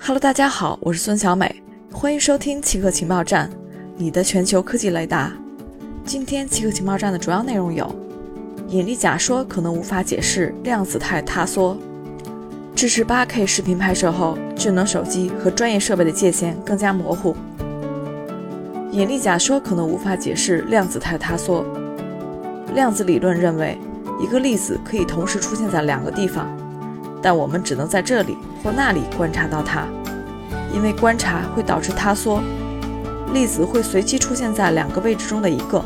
Hello，大家好，我是孙小美，欢迎收听奇客情报站，你的全球科技雷达。今天奇客情报站的主要内容有：引力假说可能无法解释量子态塌缩；支持 8K 视频拍摄后，智能手机和专业设备的界限更加模糊。引力假说可能无法解释量子态塌缩。量子理论认为，一个粒子可以同时出现在两个地方。但我们只能在这里或那里观察到它，因为观察会导致塌缩。粒子会随机出现在两个位置中的一个。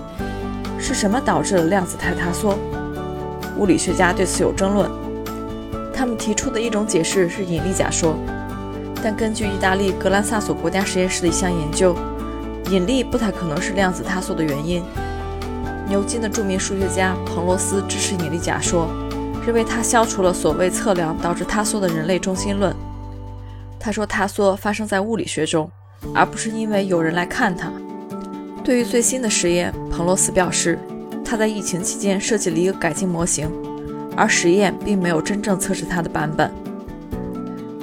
是什么导致了量子态塌缩？物理学家对此有争论。他们提出的一种解释是引力假说，但根据意大利格兰萨索国家实验室的一项研究，引力不太可能是量子塌缩的原因。牛津的著名数学家彭罗斯支持引力假说。认为它消除了所谓测量导致塌缩的人类中心论。他说，塌缩发生在物理学中，而不是因为有人来看它。对于最新的实验，彭罗斯表示，他在疫情期间设计了一个改进模型，而实验并没有真正测试它的版本。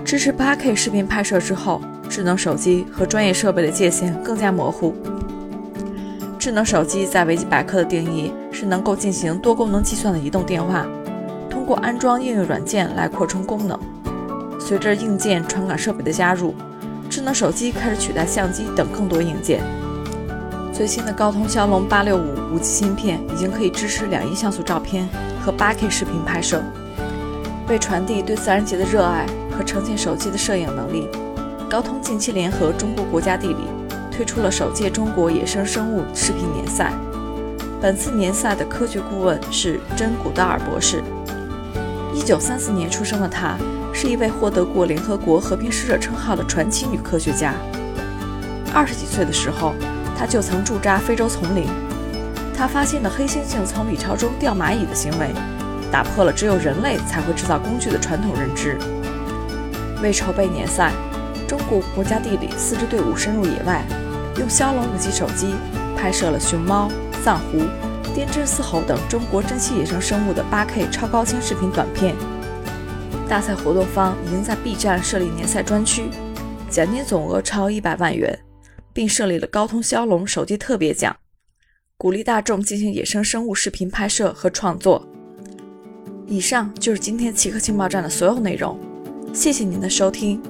支持 8K 视频拍摄之后，智能手机和专业设备的界限更加模糊。智能手机在维基百科的定义是能够进行多功能计算的移动电话。通过安装应用软件来扩充功能。随着硬件传感设备的加入，智能手机开始取代相机等更多硬件。最新的高通骁龙八六五五 G 芯片已经可以支持两亿像素照片和八 K 视频拍摄。为传递对自然界的热爱和呈现手机的摄影能力，高通近期联合中国国家地理推出了首届中国野生生物视频年赛。本次年赛的科学顾问是真古道尔博士。一九三四年出生的她，是一位获得过联合国和平使者称号的传奇女科学家。二十几岁的时候，她就曾驻扎非洲丛林。她发现了黑猩猩从蚁巢中钓蚂蚁的行为，打破了只有人类才会制造工具的传统认知。为筹备年赛，中国国家地理四支队伍深入野外，用骁龙五 G 手机拍摄了熊猫、藏狐。滇真丝猴等中国珍稀野生生物的 8K 超高清视频短片。大赛活动方已经在 B 站设立年赛专区，奖金总额超一百万元，并设立了高通骁龙手机特别奖，鼓励大众进行野生生物视频拍摄和创作。以上就是今天奇客情报站的所有内容，谢谢您的收听。